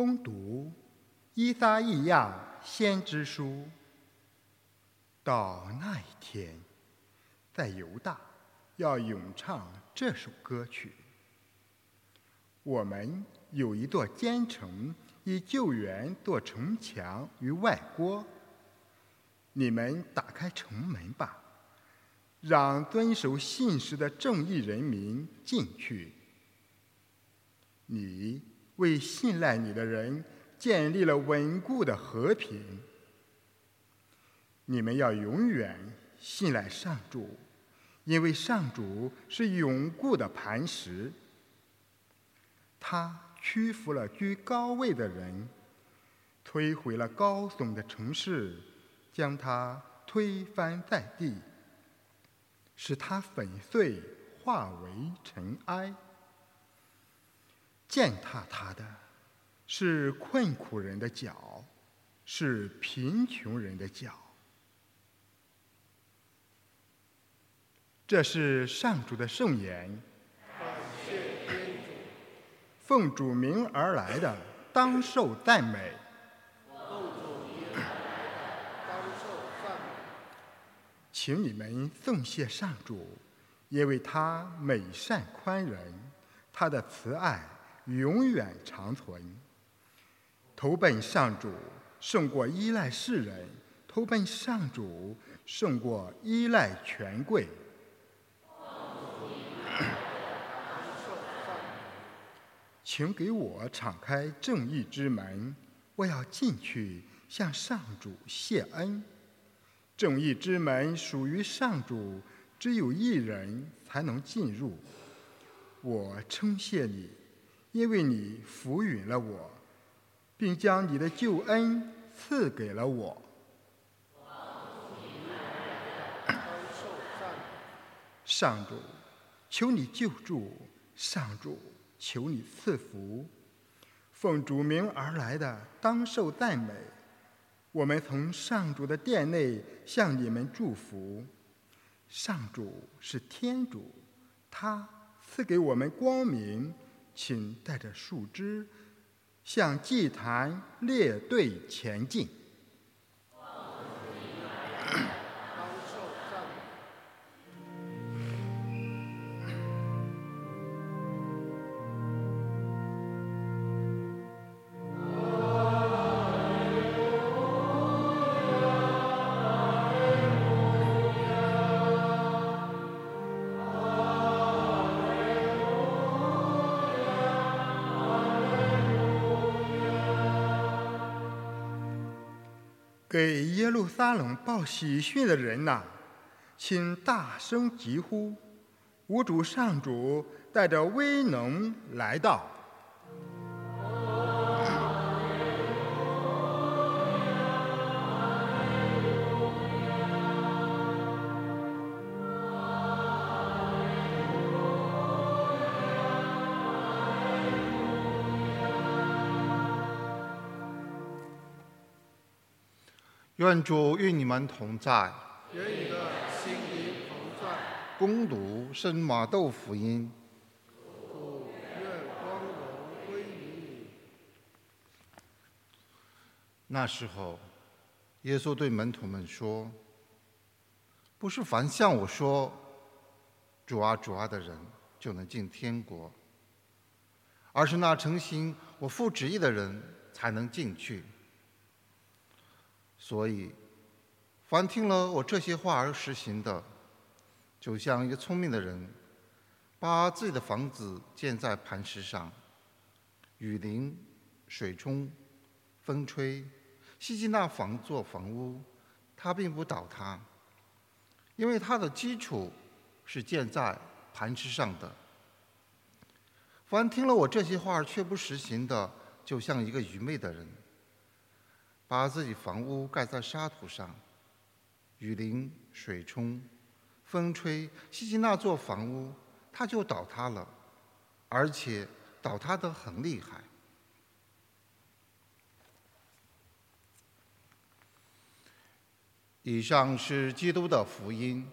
攻读《伊撒意亚先知书》。到那一天，在犹大要咏唱这首歌曲。我们有一座坚城，以救援做城墙与外郭。你们打开城门吧，让遵守信实的正义人民进去。你为信赖你的人建立了稳固的和平。你们要永远信赖上主，因为上主是永固的磐石。他屈服了居高位的人，摧毁了高耸的城市，将它推翻在地，使它粉碎，化为尘埃。践踏他的，是困苦人的脚，是贫穷人的脚。这是上主的圣言。奉主名而来的，当受赞美。请你们颂谢上主，因为他美善宽仁，他的慈爱。永远长存。投奔上主胜过依赖世人，投奔上主胜过依赖权贵。请给我敞开正义之门，我要进去向上主谢恩。正义之门属于上主，只有一人才能进入。我称谢你。因为你抚允了我，并将你的救恩赐给了我。上主，求你救助；上主，求你赐福。奉主名而来的，当受赞美。我们从上主的殿内向你们祝福。上主是天主，他赐给我们光明。请带着树枝，向祭坛列队前进。给耶路撒冷报喜讯的人呐，请大声疾呼：吾主上主带着威能来到。愿主与你们同在。愿你的心灵同在。攻读圣马窦福音。愿光荣归于你。那时候，耶稣对门徒们说：“不是凡向我说‘主啊，主啊’的人就能进天国，而是那诚心我父旨意的人才能进去。”所以，凡听了我这些话而实行的，就像一个聪明的人，把自己的房子建在磐石上，雨淋、水冲、风吹，吸进那房做房屋，它并不倒塌，因为它的基础是建在磐石上的。凡听了我这些话却不实行的，就像一个愚昧的人。把自己房屋盖在沙土上，雨淋、水冲、风吹，袭击那座房屋，它就倒塌了，而且倒塌的很厉害。以上是基督的福音。